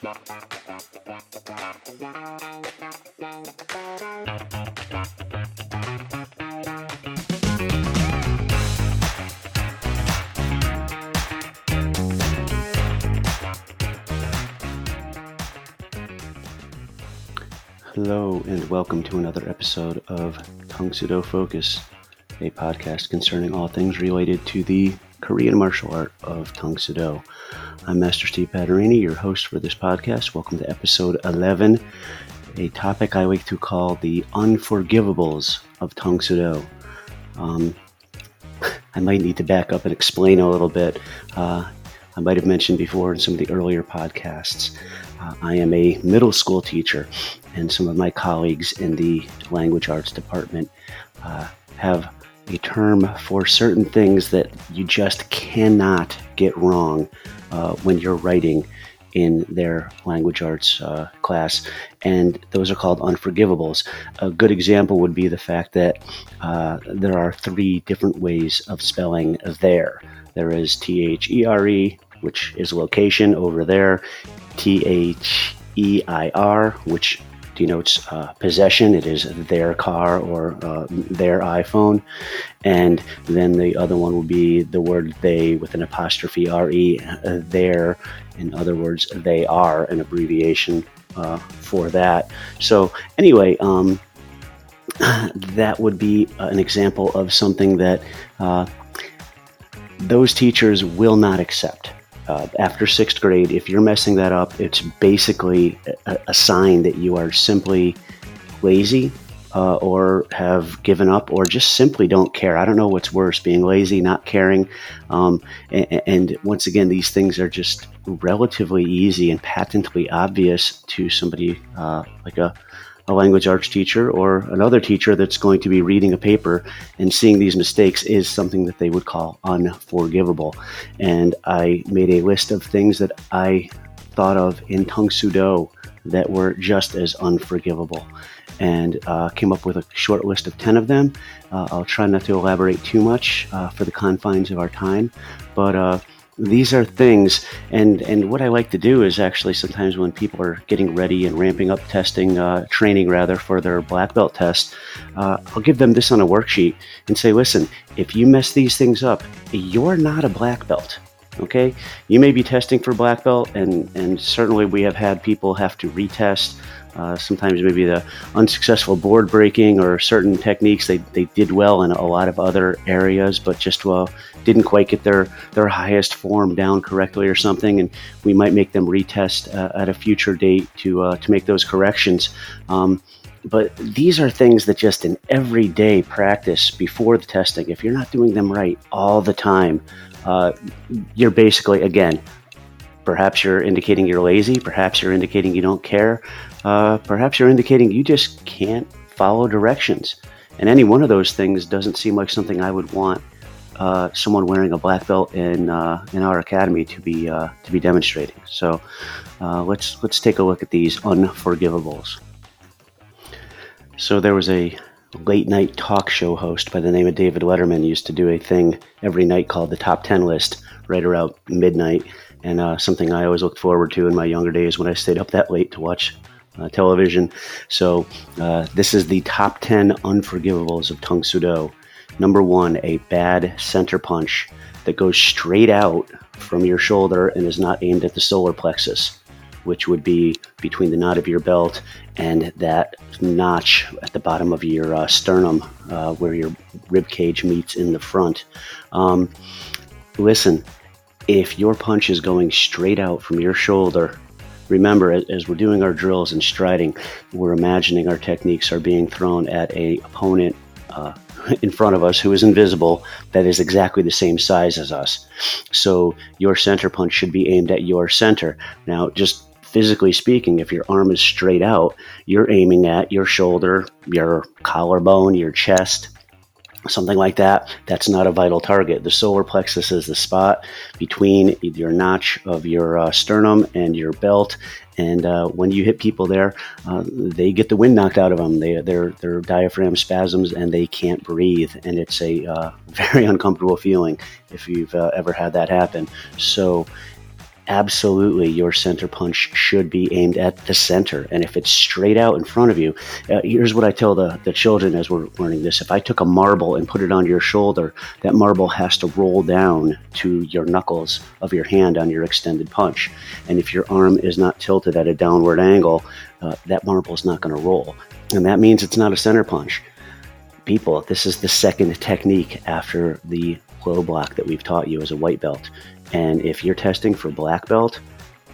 Hello, and welcome to another episode of Tang Soo Do Focus, a podcast concerning all things related to the Korean martial art of Tang Soo Do. I'm Master Steve Patarini, your host for this podcast. Welcome to episode 11, a topic I like to call the unforgivables of Tang Soo Do. Um, I might need to back up and explain a little bit. Uh, I might have mentioned before in some of the earlier podcasts, uh, I am a middle school teacher, and some of my colleagues in the language arts department uh, have a term for certain things that you just cannot get wrong uh, when you're writing in their language arts uh, class, and those are called unforgivables. A good example would be the fact that uh, there are three different ways of spelling there. There is T H E R E, which is location over there, T H E I R, which denotes uh, possession. It is their car or uh, their iPhone. And then the other one would be the word they with an apostrophe re, uh, their. In other words, they are an abbreviation uh, for that. So, anyway, um, that would be an example of something that uh, those teachers will not accept uh, after sixth grade, if you're messing that up, it's basically a, a sign that you are simply lazy uh, or have given up or just simply don't care. I don't know what's worse, being lazy, not caring. Um, and, and, once again, these things are just relatively easy and patently obvious to somebody uh, like a a language arts teacher or another teacher that's going to be reading a paper and seeing these mistakes is something that they would call unforgivable. And I made a list of things that I thought of in Tang Soo Do that were just as unforgivable and uh, came up with a short list of 10 of them. Uh, I'll try not to elaborate too much uh, for the confines of our time, but uh, these are things and and what i like to do is actually sometimes when people are getting ready and ramping up testing uh, training rather for their black belt test uh, i'll give them this on a worksheet and say listen if you mess these things up you're not a black belt okay? You may be testing for black belt and and certainly we have had people have to retest uh, sometimes maybe the unsuccessful board breaking or certain techniques they, they did well in a lot of other areas, but just well didn't quite get their their highest form down correctly or something, and we might make them retest uh, at a future date to uh, to make those corrections. Um, but these are things that just in everyday practice before the testing, if you're not doing them right all the time, uh, you're basically again Perhaps you're indicating you're lazy. Perhaps you're indicating you don't care. Uh, perhaps you're indicating you just can't follow directions. And any one of those things doesn't seem like something I would want uh, someone wearing a black belt in uh, in our academy to be uh, to be demonstrating. So uh, let's let's take a look at these unforgivables. So there was a late night talk show host by the name of David Letterman used to do a thing every night called the Top Ten List right around midnight and uh, something I always looked forward to in my younger days when I stayed up that late to watch uh, television. So uh, this is the top 10 unforgivables of Tang Soo Do. Number one, a bad center punch that goes straight out from your shoulder and is not aimed at the solar plexus, which would be between the knot of your belt and that notch at the bottom of your uh, sternum uh, where your rib cage meets in the front. Um, listen, if your punch is going straight out from your shoulder, remember as we're doing our drills and striding, we're imagining our techniques are being thrown at a opponent uh, in front of us who is invisible that is exactly the same size as us. So your center punch should be aimed at your center. Now, just physically speaking, if your arm is straight out, you're aiming at your shoulder, your collarbone, your chest, something like that, that's not a vital target. The solar plexus is the spot between your notch of your uh, sternum and your belt. And uh, when you hit people there, uh, they get the wind knocked out of them. They, their, their diaphragm spasms and they can't breathe. And it's a uh, very uncomfortable feeling if you've uh, ever had that happen. So, absolutely your center punch should be aimed at the center. And if it's straight out in front of you, uh, here's what I tell the, the children as we're learning this. If I took a marble and put it on your shoulder, that marble has to roll down to your knuckles of your hand on your extended punch. And if your arm is not tilted at a downward angle, uh, that marble is not going to roll. And that means it's not a center punch. People, this is the second technique after the low block that we've taught you as a white belt. And if you're testing for black belt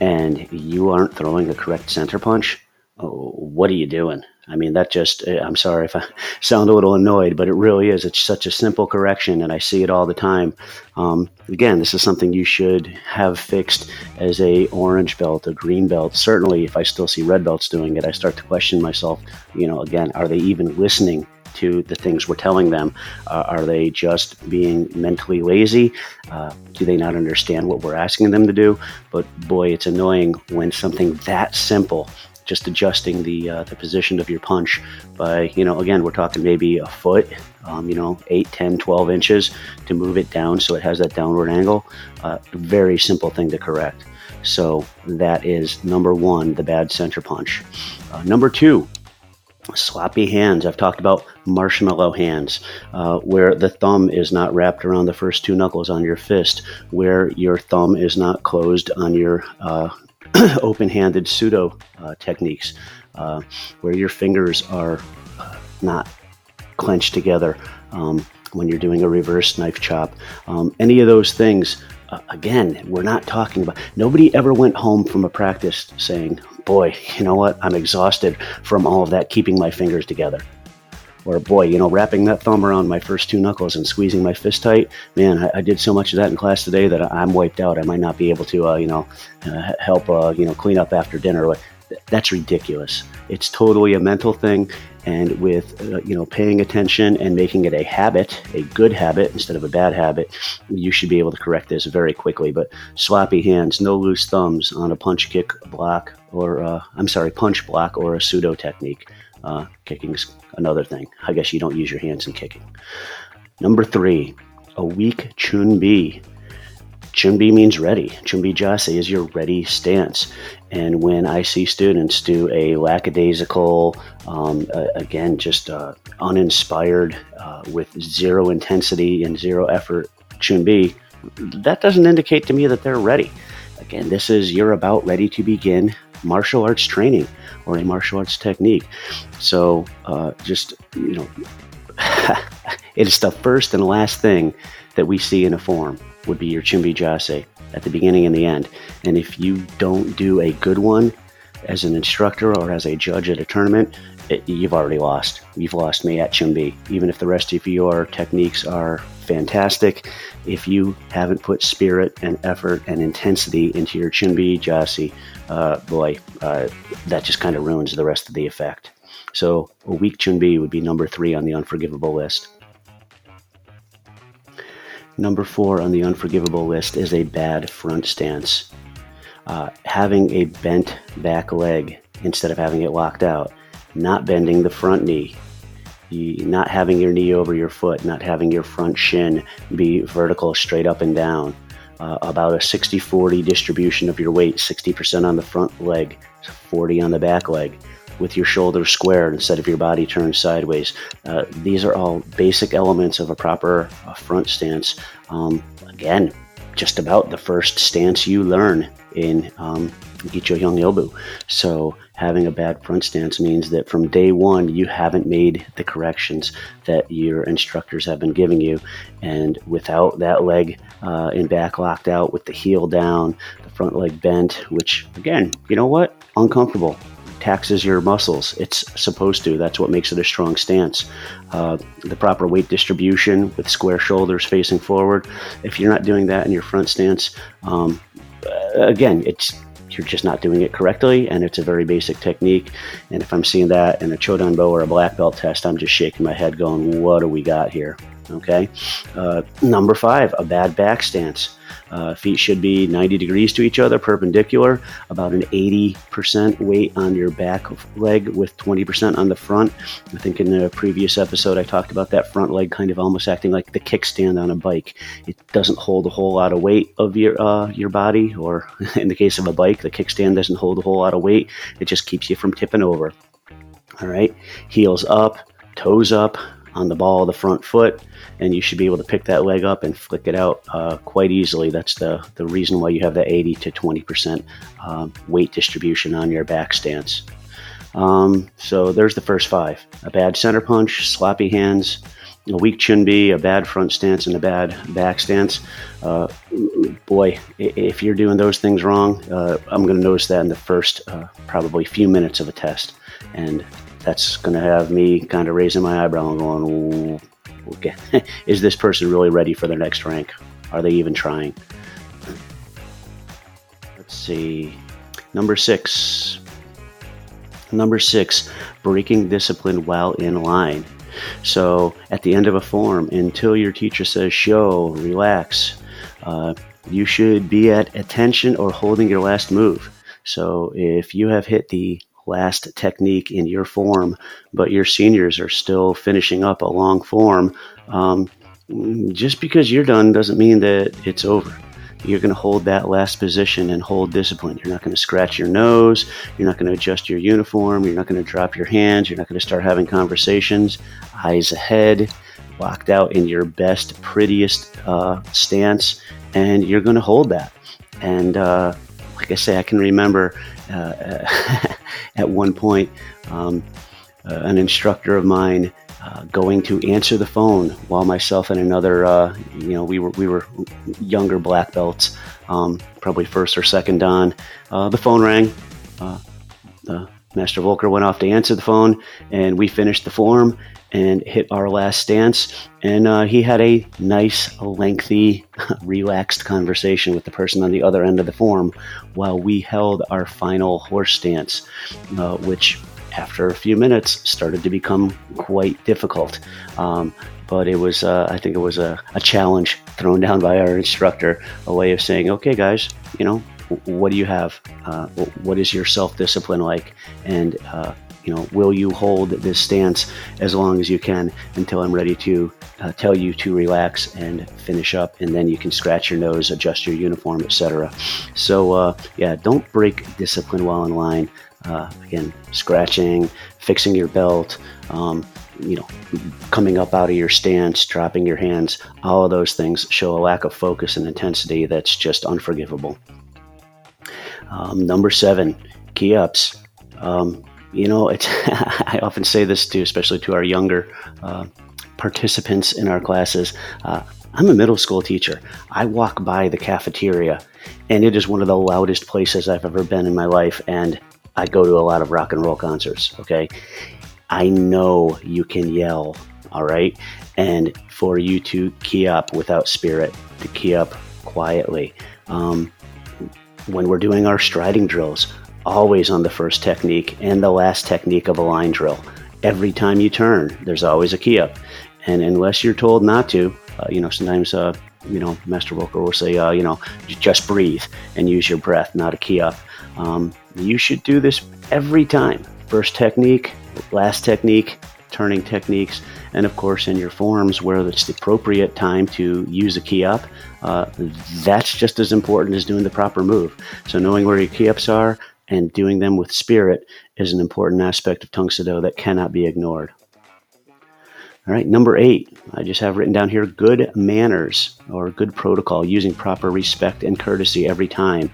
and you aren't throwing the correct center punch, oh, what are you doing? I mean, that just, eh, I'm sorry if I sound a little annoyed, but it really is. It's such a simple correction, and I see it all the time. Um, again, this is something you should have fixed as a orange belt, a green belt. Certainly, if I still see red belts doing it, I start to question myself, you know, again, are they even listening to the things we're telling them? Uh, are they just being mentally lazy? Uh, do they not understand what we're asking them to do? But boy, it's annoying when something that simple just adjusting the uh, the position of your punch by you know again we're talking maybe a foot um, you know 8 10 12 inches to move it down so it has that downward angle uh, very simple thing to correct so that is number one the bad center punch uh, number two sloppy hands. I've talked about marshmallow hands, uh, where the thumb is not wrapped around the first two knuckles on your fist, where your thumb is not closed on your uh, open handed sudo uh, techniques, uh, where your fingers are uh, not clenched together um, when you're doing a reverse knife chop. Um, any of those things. Uh, again, we're not talking about. Nobody ever went home from a practice saying, boy, you know what? I'm exhausted from all of that keeping my fingers together. Or, boy, you know, wrapping that thumb around my first two knuckles and squeezing my fist tight. Man, I, I did so much of that in class today that I'm wiped out. I might not be able to, uh, you know, uh, help, uh, you know, clean up after dinner. That's ridiculous. It's totally a mental thing. And with, uh, you know, paying attention and making it a habit, a good habit instead of a bad habit, you should be able to correct this very quickly. But sloppy hands, no loose thumbs on a punch kick block or uh, I'm sorry, punch block or a sudo technique. Uh, kicking's another thing. I guess you don't use your hands in kicking. Number three, a weak chunbi. Chunbi means ready. Chunbi jase is your ready stance. And when I see students do a lackadaisical, um, uh, again, just uh, uninspired, uh, with zero intensity and zero effort chunbi, that doesn't indicate to me that they're ready. Again, this is you're about ready to begin martial arts training or a martial arts technique. So uh, just, you know, it's the first and last thing that we see in a form would be your chunbi jase at the beginning and the end. And if you don't do a good one as an instructor or as a judge at a tournament, it, you've already lost. You've lost me at chunbi. Even if the rest of your techniques are fantastic, if you haven't put spirit and effort and intensity into your chunbi jase, uh, boy, uh, that just kind of ruins the rest of the effect. So a weak chunbi would be number three on the unforgivable list. Number four on the unforgivable list is a bad front stance. Uh, having a bent back leg instead of having it locked out, not bending the front knee, not having your knee over your foot, not having your front shin be vertical straight up and down. Uh, about a 60 40 distribution of your weight 60% on the front leg, 40 on the back leg, with your shoulders squared instead of your body turned sideways. Uh, these are all basic elements of a proper uh, front stance. Um, again, just about the first stance you learn in um, Gicho Hyung So having a bad front stance means that from day one you haven't made the corrections that your instructors have been giving you, and without that leg uh, in back locked out, with the heel down, the front leg bent, which again, you know what, uncomfortable taxes your muscles. It's supposed to. That's what makes it a strong stance. Uh, the proper weight distribution with square shoulders facing forward. If you're not doing that in your front stance, um, again, it's you're just not doing it correctly, and it's a very basic technique. And if I'm seeing that in a Chodanbo or a black belt test, I'm just shaking my head, going, "What do we got here?" Okay. Uh, number five, a bad back stance. Uh, feet should be 90 degrees to each other, perpendicular, about an 80% weight on your back leg with 20% on the front. I think in the previous episode, I talked about that front leg kind of almost acting like the kickstand on a bike. It doesn't hold a whole lot of weight of your uh, your body, or in the case of a bike, the kickstand doesn't hold a whole lot of weight. It just keeps you from tipping over. All right, heels up, toes up, on the ball of the front foot, and you should be able to pick that leg up and flick it out uh, quite easily. That's the, the reason why you have that 80 to 20% um, weight distribution on your back stance. Um, so there's the first five a bad center punch, sloppy hands, a weak chunbi, a bad front stance, and a bad back stance. Uh, boy, if you're doing those things wrong, uh, I'm going to notice that in the first uh, probably few minutes of a test. And that's going to have me kind of raising my eyebrow and going, okay, is this person really ready for their next rank? Are they even trying? Let's see. Number six. Number six, breaking discipline while in line. So at the end of a form, until your teacher says show, relax, uh, you should be at attention or holding your last move. So if you have hit the last technique in your form, but your seniors are still finishing up a long form, um, just because you're done doesn't mean that it's over. You're going to hold that last position and hold discipline. You're not going to scratch your nose. You're not going to adjust your uniform. You're not going to drop your hands. You're not going to start having conversations. Eyes ahead, locked out in your best, prettiest uh, stance, and you're going to hold that. And uh, like I say, I can remember uh, at one point um, uh, an instructor of mine uh, going to answer the phone while myself and another, uh, you know, we were we were younger black belts, um, probably first or second dan. Uh, the phone rang. Uh, Master Volker went off to answer the phone, and we finished the form and hit our last stance. And uh, he had a nice, lengthy, relaxed conversation with the person on the other end of the form while we held our final horse stance, uh, which after a few minutes started to become quite difficult. Um, but it was, uh, I think it was a, a challenge thrown down by our instructor, a way of saying, okay, guys, you know, what do you have? Uh, what is your self discipline like? And uh, you know, will you hold this stance as long as you can until I'm ready to uh, tell you to relax and finish up, and then you can scratch your nose, adjust your uniform, etc. So uh, yeah, don't break discipline while in line. Uh, again, scratching, fixing your belt. Um, you know, coming up out of your stance, dropping your hands, all of those things show a lack of focus and intensity that's just unforgivable. Um, number seven, kihaps. Um, you know, it's I often say this to, especially to our younger uh, participants in our classes. Uh, I'm a middle school teacher. I walk by the cafeteria, and it is one of the loudest places I've ever been in my life. And I go to a lot of rock and roll concerts. Okay, I know you can yell. All right, and for you to kihap without spirit, to kihap quietly. Um, when we're doing our striding drills, always on the first technique and the last technique of a line drill. Every time you turn, there's always a kihap. And unless you're told not to, uh, you know, sometimes, uh, you know, Master Volker will say, uh, you know, just breathe and use your breath, not a kihap. Um, you should do this every time. First technique, last technique, turning techniques, and of course in your forms where it's the appropriate time to use a kihap, uh, that's just as important as doing the proper move. So knowing where your kihaps are and doing them with spirit is an important aspect of Tang Soo Do that cannot be ignored. All right, number eight, I just have written down here good manners or good protocol, using proper respect and courtesy every time.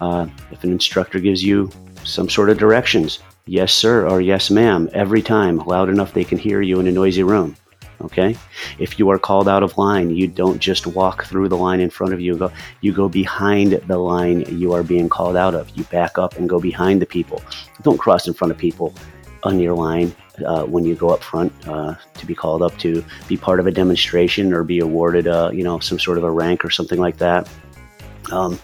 Uh, if an instructor gives you some sort of directions, yes, sir, or yes, ma'am, every time, loud enough they can hear you in a noisy room. Okay? If you are called out of line, you don't just walk through the line in front of you. Go, you go behind the line you are being called out of. You back up and go behind the people. Don't cross in front of people on your line uh, when you go up front uh, to be called up to be part of a demonstration or be awarded, uh, you know, some sort of a rank or something like that. Um,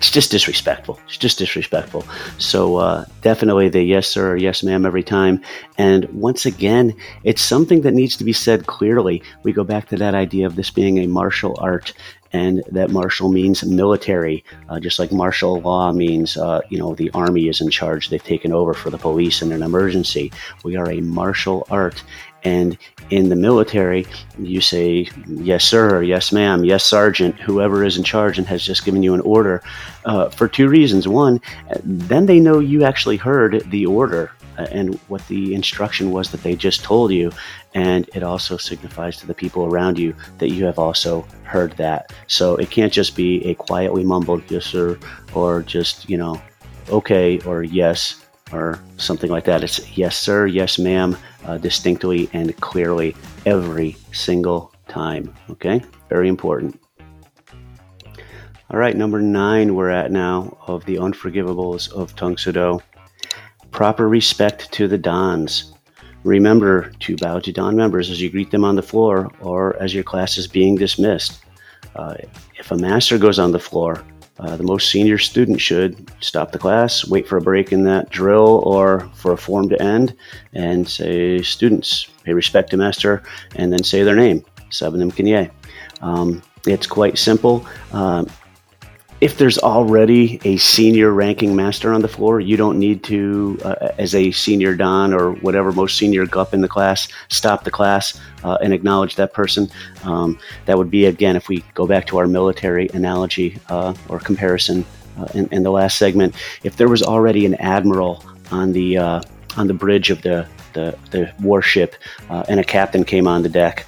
it's just disrespectful. It's just disrespectful. So uh, definitely the yes sir yes ma'am every time. And once again, it's something that needs to be said clearly. We go back to that idea of this being a martial art and that martial means military, uh, just like martial law means, uh, you know, the army is in charge. They've taken over for the police in an emergency. We are a martial art. And in the military, you say, yes, sir, yes, ma'am, yes, sergeant, whoever is in charge and has just given you an order uh, for two reasons. One, then they know you actually heard the order uh, and what the instruction was that they just told you. And it also signifies to the people around you that you have also heard that. So it can't just be a quietly mumbled yes, sir, or just, you know, okay, or yes, or something like that. It's yes, sir, yes, ma'am, uh, distinctly and clearly every single time. Okay? Very important. All right, number nine, we're at now of the unforgivables of Tang Soo Do proper respect to the Dans. Remember to bow to Dan members as you greet them on the floor or as your class is being dismissed. Uh, if a master goes on the floor, uh, the most senior student should stop the class, wait for a break in that drill or for a form to end, and say, Students, pay respect to master, and then say their name, Sabanim Kinye. Um, it's quite simple. Um, if there's already a senior ranking master on the floor, you dan't need to, uh, as a senior don or whatever most senior gup in the class, stop the class uh, and acknowledge that person. Um, that would be again, if we go back to our military analogy uh, or comparison uh, in, in, the last segment, if there was already an admiral on the uh, on the bridge of the the, the warship uh, and a captain came on the deck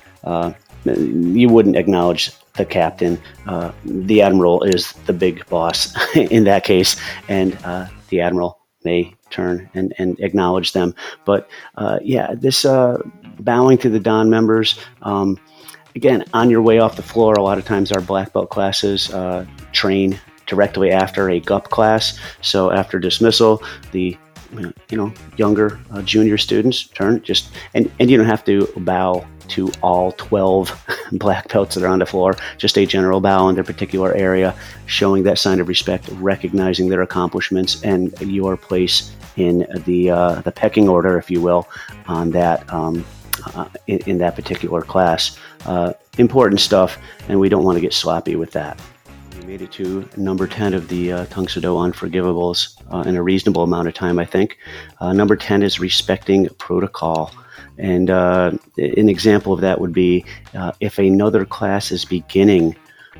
you wouldn't acknowledge the captain. Uh, the admiral is the big boss in that case, and uh, the admiral may turn and, and acknowledge them. But uh, yeah, this uh, bowing to the Dan members. Um, again, on your way off the floor, a lot of times our black belt classes uh, train directly after a GUP class. So after dismissal, the you know younger uh, junior students turn just and and you don't have to bow to all 12 black belts that are on the floor just a general bow in their particular area showing that sign of respect recognizing their accomplishments and your place in the uh, the pecking order if you will on that um, uh, in, in, that particular class uh, important stuff and we don't want to get sloppy with that we made it to number 10 of the uh, Tang Soo Do Unforgivables uh, in a reasonable amount of time, I think. Uh, number 10 is respecting protocol. And uh, an example of that would be uh, if another class is beginning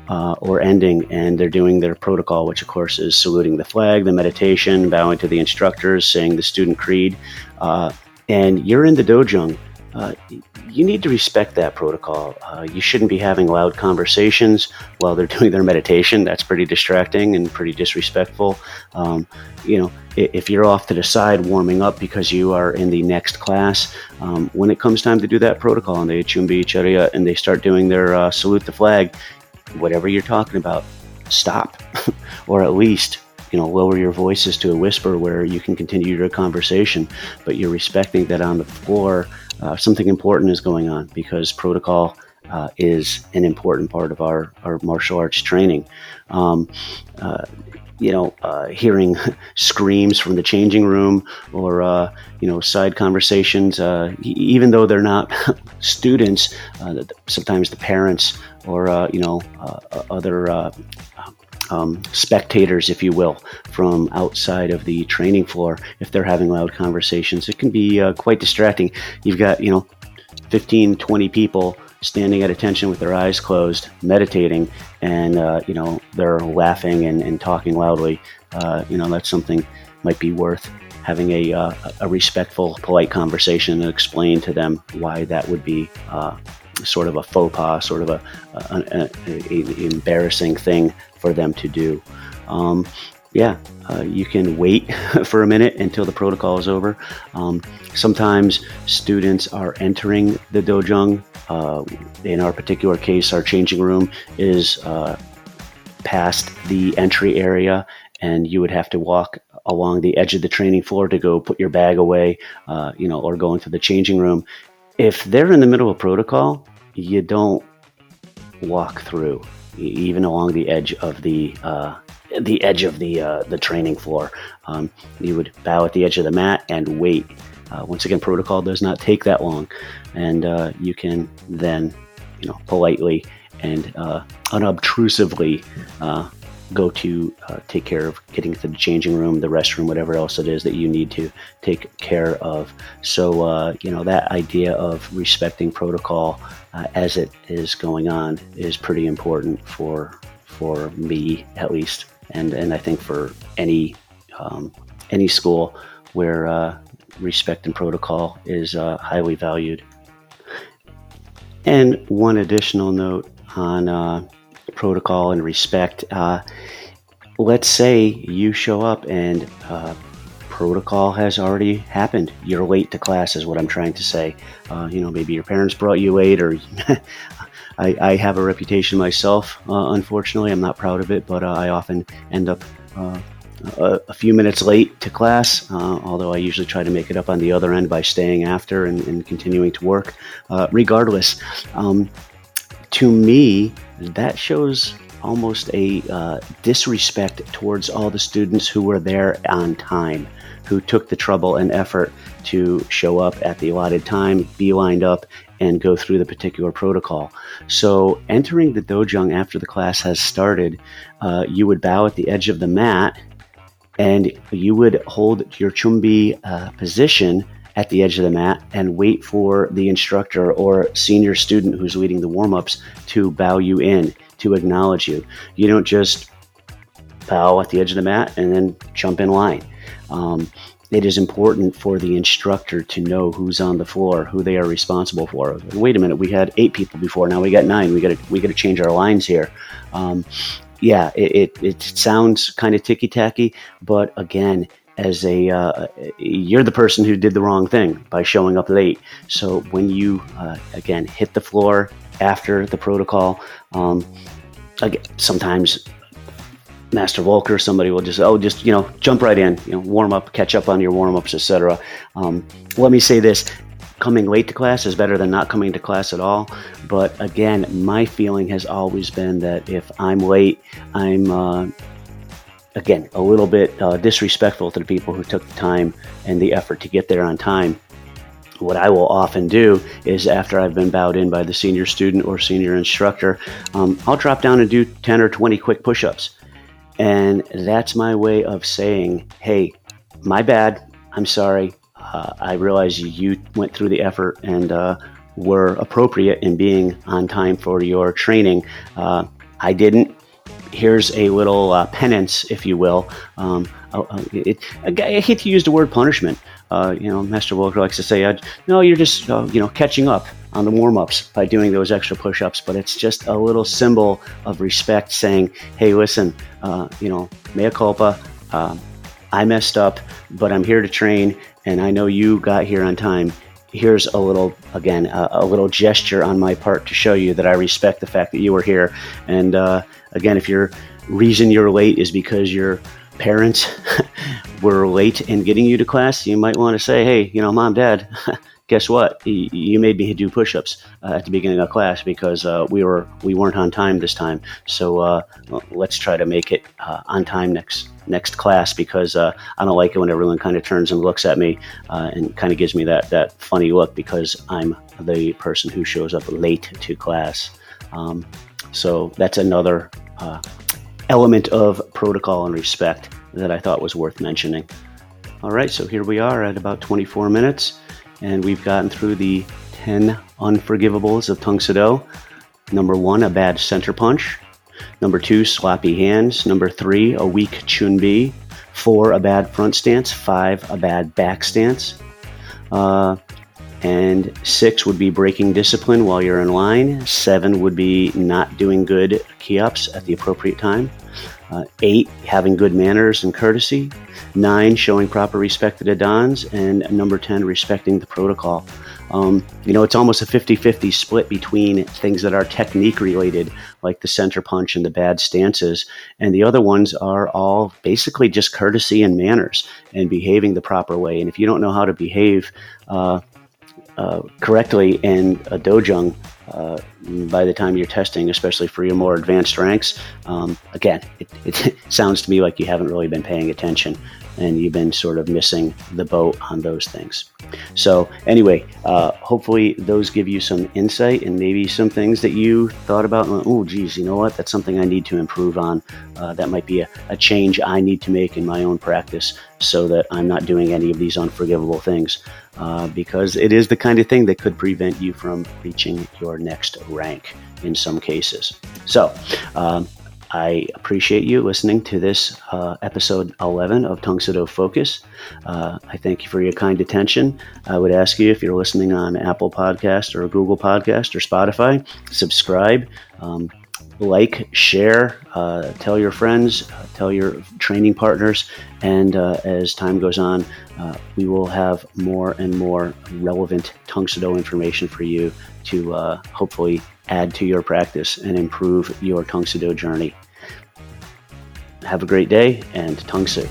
uh, or ending and they're doing their protocol, which of course is saluting the flag, the meditation, bowing to the instructors, saying the student creed, uh, and you're in the dojang uh, you need to respect that protocol. Uh, you shouldn't be having loud conversations while they're doing their meditation. That's pretty distracting and pretty disrespectful. Um, you know, if you're off to the side warming up because you are in the next class, um, when it comes time to do that protocol and they chumbi charia and they start doing their uh, salute the flag, whatever you're talking about, stop, or at least you know lower your voices to a whisper where you can continue your conversation but you're respecting that on the floor uh, something important is going on because protocol uh, is an important part of our, our martial arts training. Um, uh, you know, uh, hearing screams from the changing room or, uh, you know, side conversations, uh, even though they're not students, sometimes the parents or, you know, other um, spectators, if you will, from outside of the training floor, if they're having loud conversations, it can be uh, quite distracting. You've got, you know, 15, 20 people standing at attention with their eyes closed, meditating, and, uh, you know, they're laughing and, and talking loudly. Uh, you know, that's something might be worth having a, uh, a respectful, polite conversation and explain to them why that would be uh, sort of a faux pas, sort of a, a, a, a embarrassing thing for them to do. Um, yeah, uh, you can wait for a minute until the protocol is over. Um, sometimes students are entering the dojang. Uh, in our particular case, our changing room is uh, past the entry area, and you would have to walk along the edge of the training floor to go put your bag away, uh, you know, or go into the changing room if they're in the middle of protocol, you don't walk through, even along the edge of the uh, the edge of the uh, the training floor. Um, you would bow at the edge of the mat and wait. Uh, once again, protocol does not take that long, and uh, you can then, you know, politely and uh, unobtrusively uh, go to uh, take care of getting to the changing room, the restroom, whatever else it is that you need to take care of. So, uh, you know, that idea of respecting protocol uh, as it is going on is pretty important for for me at least, and and I think for any um, any school where uh, respect and protocol is uh, highly valued. And one additional note on uh, protocol and respect. Uh, let's say you show up and uh, protocol has already happened. You're late to class, is what I'm trying to say. Uh, you know, maybe your parents brought you late, or I, I, have a reputation myself. Uh, unfortunately, I'm not proud of it, but uh, I often end up. Uh, a, a, few minutes late to class, although I usually try to make it up on the other end by staying after and, and continuing to work. regardless, um, to me, that shows almost a uh, disrespect towards all the students who were there on time, who took the trouble and effort to show up at the allotted time, be lined up, and go through the particular protocol. So, entering the dojang after the class has started, uh, you would bow at the edge of the mat and you would hold your chumbi uh, position at the edge of the mat and wait for the instructor or senior student who's leading the warm ups to bow you in, to acknowledge you. You don't just bow at the edge of the mat and then jump in line. Um, it is important for the instructor to know who's on the floor, who they are responsible for. Wait a minute, we had eight people before, now we got nine. We got to we got to change our lines here. Um, yeah, it, it, it sounds kind of ticky tacky, but again, as a uh, you're the person who did the wrong thing by showing up late. So when you uh, again hit the floor after the protocol, um, again, sometimes Master Volker, somebody will just oh just you know jump right in, you know warm up, catch up on your warm ups, etc. Um, let me say this: coming late to class is better than not coming to class at all. But again, my feeling has always been that if I'm late, I'm uh, again, a little bit uh, disrespectful to the people who took the time and the effort to get there on time. What I will often do is, after I've been bowed in by the senior student or senior instructor, um, I'll drop down and do 10 or 20 quick push ups. And that's my way of saying, hey, my bad. I'm sorry. Uh, I realize you went through the effort and uh, were appropriate in being on time for your training. Uh, I didn't here's a little uh, penance, if you will. Um, uh, uh it, I hate to use the word punishment. Uh, you know, Master Walker likes to say, "No, you're just uh, you know catching up on the warm ups by doing those extra push ups." But it's just a little symbol of respect, saying, "Hey, listen, uh, you know, mea culpa. Um, I messed up, but I'm here to train, and I know you got here on time." Here's a little again a, a, little gesture on my part to show you that I respect the fact that you were here. And uh, Again, if your reason you're late is because your parents were late in getting you to class, you might want to say, hey, you know, mom, dad, guess what? You made me do push-ups uh, at the beginning of class because uh, we were we weren't on time this time. So uh, let's try to make it uh, on time next next class because uh, I don't like it when everyone kind of turns and looks at me uh, and kind of gives me that that funny look because I'm the person who shows up late to class. Um, so that's another element of protocol and respect that I thought was worth mentioning. All right, so here we are at about 24 minutes, and we've gotten through the 10 unforgivables of Tang Soo Do. Number one, a bad center punch. Number two, sloppy hands. Number three, a weak chun bi. Four, a bad front stance. Five, a bad back stance. Uh, and six would be breaking discipline while you're in line. Seven would be not doing good kihaps at the appropriate time. Uh, eight, having good manners and courtesy. Nine, showing proper respect to the Dans. And number 10, respecting the protocol. Um, you know, it's almost a 50 50 split between things that are technique related, like the center punch and the bad stances, and the other ones are all basically just courtesy and manners and behaving the proper way. And if you don't know how to behave, uh, uh, correctly in a dojang uh, by the time you're testing, especially for your more advanced ranks, um, again, it, it, sounds to me like you haven't really been paying attention and you've been sort of missing the boat on those things. So, anyway, uh, hopefully those give you some insight and maybe some things that you thought about. Oh, geez, you know what? That's something I need to improve on. Uh, that might be a, a change I need to make in my own practice so that I'm not doing any of these unforgivable things. Uh, because it is the kind of thing that could prevent you from reaching your next rank in some cases. So, um, I appreciate you listening to this uh, episode 11 of Soo Focus. Uh, I thank you for your kind attention. I would ask you if you're listening on Apple Podcast or Google Podcast or Spotify, subscribe. Um, like, share, uh, tell your friends, uh, tell your training partners, and uh, as time goes on, uh, we will have more and more relevant Tang Soo information for you to uh, hopefully add to your practice and improve your Tang Soo journey. Have a great day and Tang Soo.